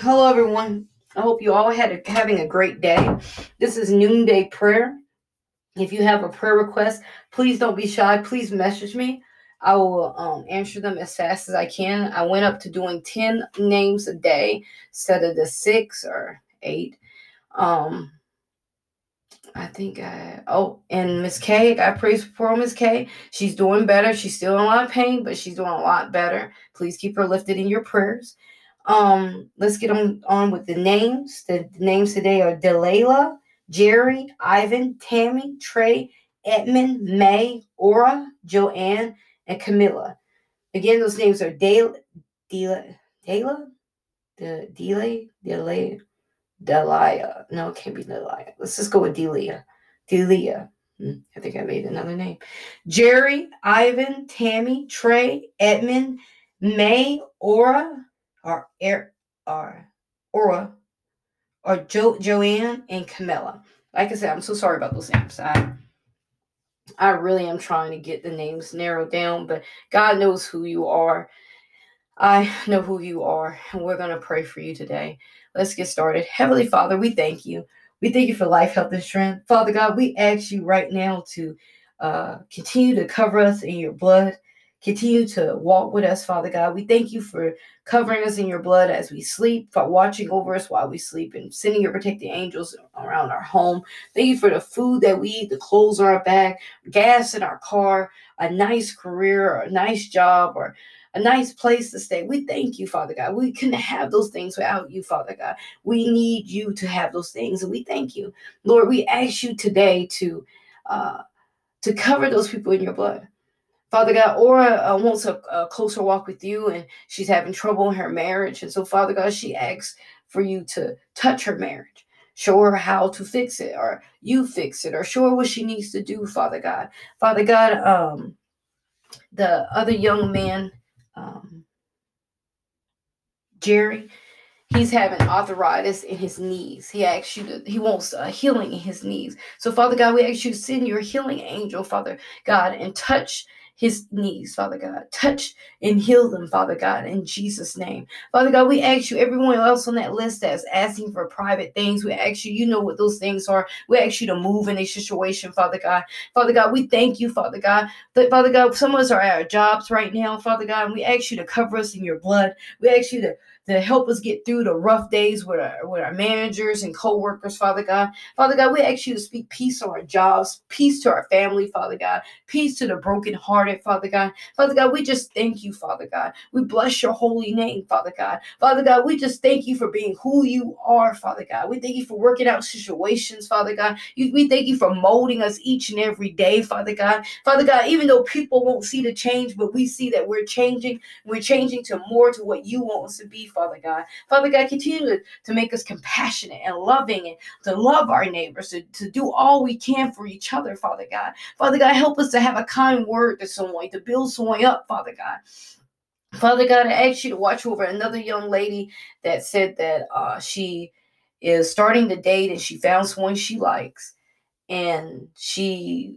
Hello, everyone. I hope you all had a, having a great day. This is noonday prayer. If you have a prayer request, please don't be shy. Please message me. I will um, answer them as fast as I can. I went up to doing 10 names a day instead of the six or eight. Um, I think I oh and Miss K, I praise for Miss K. She's doing better. She's still in a lot of pain, but she's doing a lot better. Please keep her lifted in your prayers. Um, let's get on, on with the names. The, the names today are Delayla, Jerry, Ivan, Tammy, Trey, Edmund, May, Aura, Joanne, and Camilla. Again, those names are Dela, Dela, the Delay, Delay, Delia. No, it can't be Delia. Let's just go with Delia. Delia. Hmm, I think I made another name. Jerry, Ivan, Tammy, Trey, Edmund, May, Aura, or er, or Aura, or jo- Joanne and Camilla. Like I said, I'm so sorry about those names. I I really am trying to get the names narrowed down, but God knows who you are. I know who you are, and we're going to pray for you today. Let's get started. Heavenly Father, we thank you. We thank you for life, health, and strength. Father God, we ask you right now to uh, continue to cover us in your blood. Continue to walk with us, Father God. We thank you for covering us in your blood as we sleep, for watching over us while we sleep, and sending your protecting angels around our home. Thank you for the food that we eat, the clothes on our back, gas in our car, a nice career, or a nice job, or a nice place to stay. We thank you, Father God. We couldn't have those things without you, Father God. We need you to have those things, and we thank you, Lord. We ask you today to uh, to cover those people in your blood. Father God, Aura uh, wants a, a, closer walk with you, and she's having trouble in her marriage. And so, Father God, she asks for you to touch her marriage. Show her how to fix it, or you fix it, or show her what she needs to do, Father God. Father God, um, the other young man, um, Jerry, he's having arthritis in his knees. He asks you to, he wants healing in his knees. So, Father God, we ask you to send your healing angel, Father God, and touch his knees, Father God. Touch and heal them, Father God, in Jesus' name. Father God, we ask you, everyone else on that list that's asking for private things, we ask you, you know what those things are. We ask you to move in a situation, Father God. Father God, we thank you, Father God. Father God, some of us are at our jobs right now, Father God, and we ask you to cover us in your blood. We ask you to to help us get through the rough days with our, with our managers and co-workers, Father God. Father God, we ask you to speak peace on our jobs, peace to our family, Father God, peace to the brokenhearted, Father God. Father God, we just thank you, Father God. We bless your holy name, Father God. Father God, we just thank you for being who you are, Father God. We thank you for working out situations, Father God. we thank you for molding us each and every day, Father God. Father God, even though people won't see the change, but we see that we're changing. We're changing to more to what you want us to be, Father God. Father God, continue to, make us compassionate and loving and to love our neighbors, to, to do all we can for each other, Father God. Father God, help us to have a kind word to someone, to build someone up, Father God. Father God, I ask you to watch over another young lady that said that uh, she is starting to date and she found someone she likes and she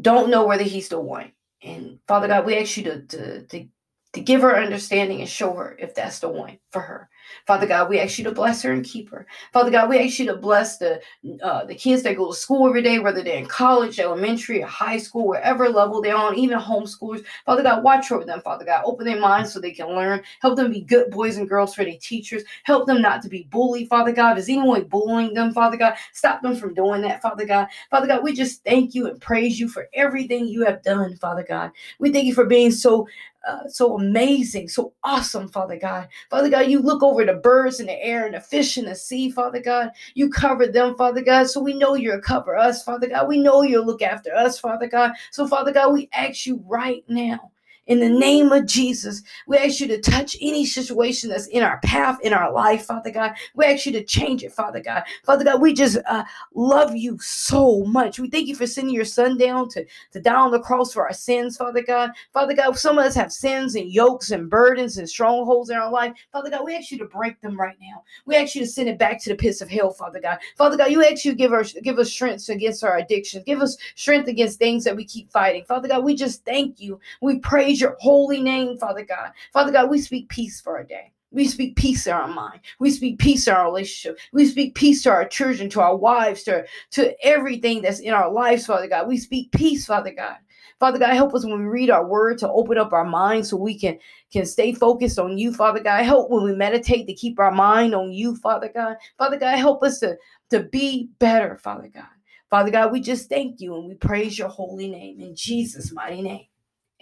don't know whether he's the one. And Father God, we ask you to, to, to to give her understanding and show her if that's the one for her. Father God, we ask you to bless her and keep her. Father God, we ask you to bless the uh, the kids that go to school every day, whether they're in college, elementary, or high school, wherever level they're on, even homeschoolers. Father God, watch over them, Father God. Open their minds so they can learn. Help them be good boys and girls for their teachers. Help them not to be bullied, Father God. Is anyone bullying them, Father God? Stop them from doing that, Father God. Father God, we just thank you and praise you for everything you have done, Father God. We thank you for being so uh, so amazing, so awesome, Father God. Father God, you look over the birds in the air and the fish in the sea, Father God. You cover them, Father God. So we know you'll cover us, Father God. We know you'll look after us, Father God. So, Father God, we ask you right now in the name of Jesus, we ask you to touch any situation that's in our path, in our life, Father God. We ask you to change it, Father God. Father God, we just uh, love you so much. We thank you for sending your son down to, to die on the cross for our sins, Father God. Father God, some of us have sins and yokes and burdens and strongholds in our life. Father God, we ask you to break them right now. We ask you to send it back to the pits of hell, Father God. Father God, you ask you to give us give us strength against our addictions. Give us strength against things that we keep fighting. Father God, we just thank you. We praise praise your holy name, Father God. Father God, we speak peace for our day. We speak peace in our mind. We speak peace in our relationship. We speak peace to our children, to our wives, to, to everything that's in our lives, Father God. We speak peace, Father God. Father God, help us when we read our word to open up our minds so we can, can stay focused on you, Father God. Help when we meditate to keep our mind on you, Father God. Father God, help us to, to be better, Father God. Father God, we just thank you and we praise your holy name in Jesus' mighty name.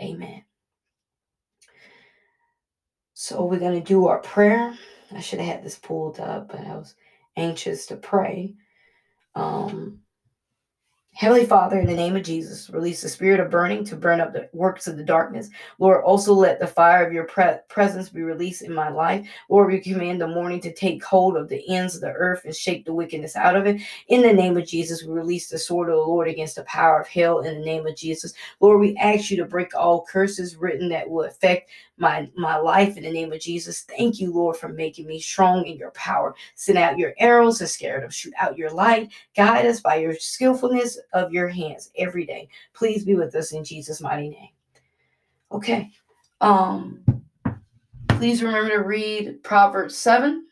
Amen. So we're going to do our prayer. I should have had this pulled up, but I was anxious to pray. Um, Heavenly Father, in the name of Jesus, release the spirit of burning to burn up the works of the darkness. Lord, also let the fire of your pre- presence be released in my life. Lord, we command the morning to take hold of the ends of the earth and shake the wickedness out of it. In the name of Jesus, we release the sword of the Lord against the power of hell in the name of Jesus. Lord, we ask you to break all curses written that will affect my, my life in the name of Jesus. Thank you, Lord, for making me strong in your power. Send out your arrows and scare them. Shoot out your light. Guide us by your skillfulness of your hands every day. Please be with us in Jesus' mighty name. Okay. Um, please remember to read Proverbs 7.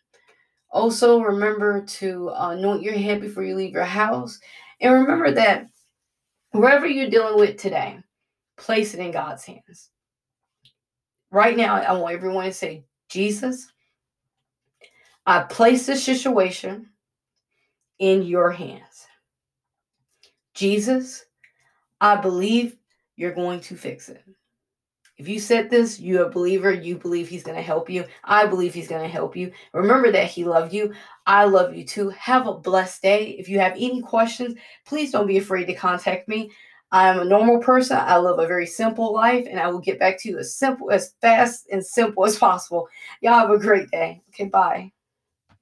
Also, remember to uh, anoint your head before you leave your house. And remember that wherever you're dealing with today, place it in God's hands. Right now, I want everyone to say, Jesus, I place this situation in your hands. Jesus, I believe you're going to fix it. If you said this, you're a believer, you believe he's going to help you. I believe he's going to help you. Remember that he loved you. I love you too. Have a blessed day. If you have any questions, please don't be afraid to contact me. I'm a normal person. I live a very simple life, and I will get back to you as simple, as fast and simple as possible. Y'all have a great day. Okay, bye.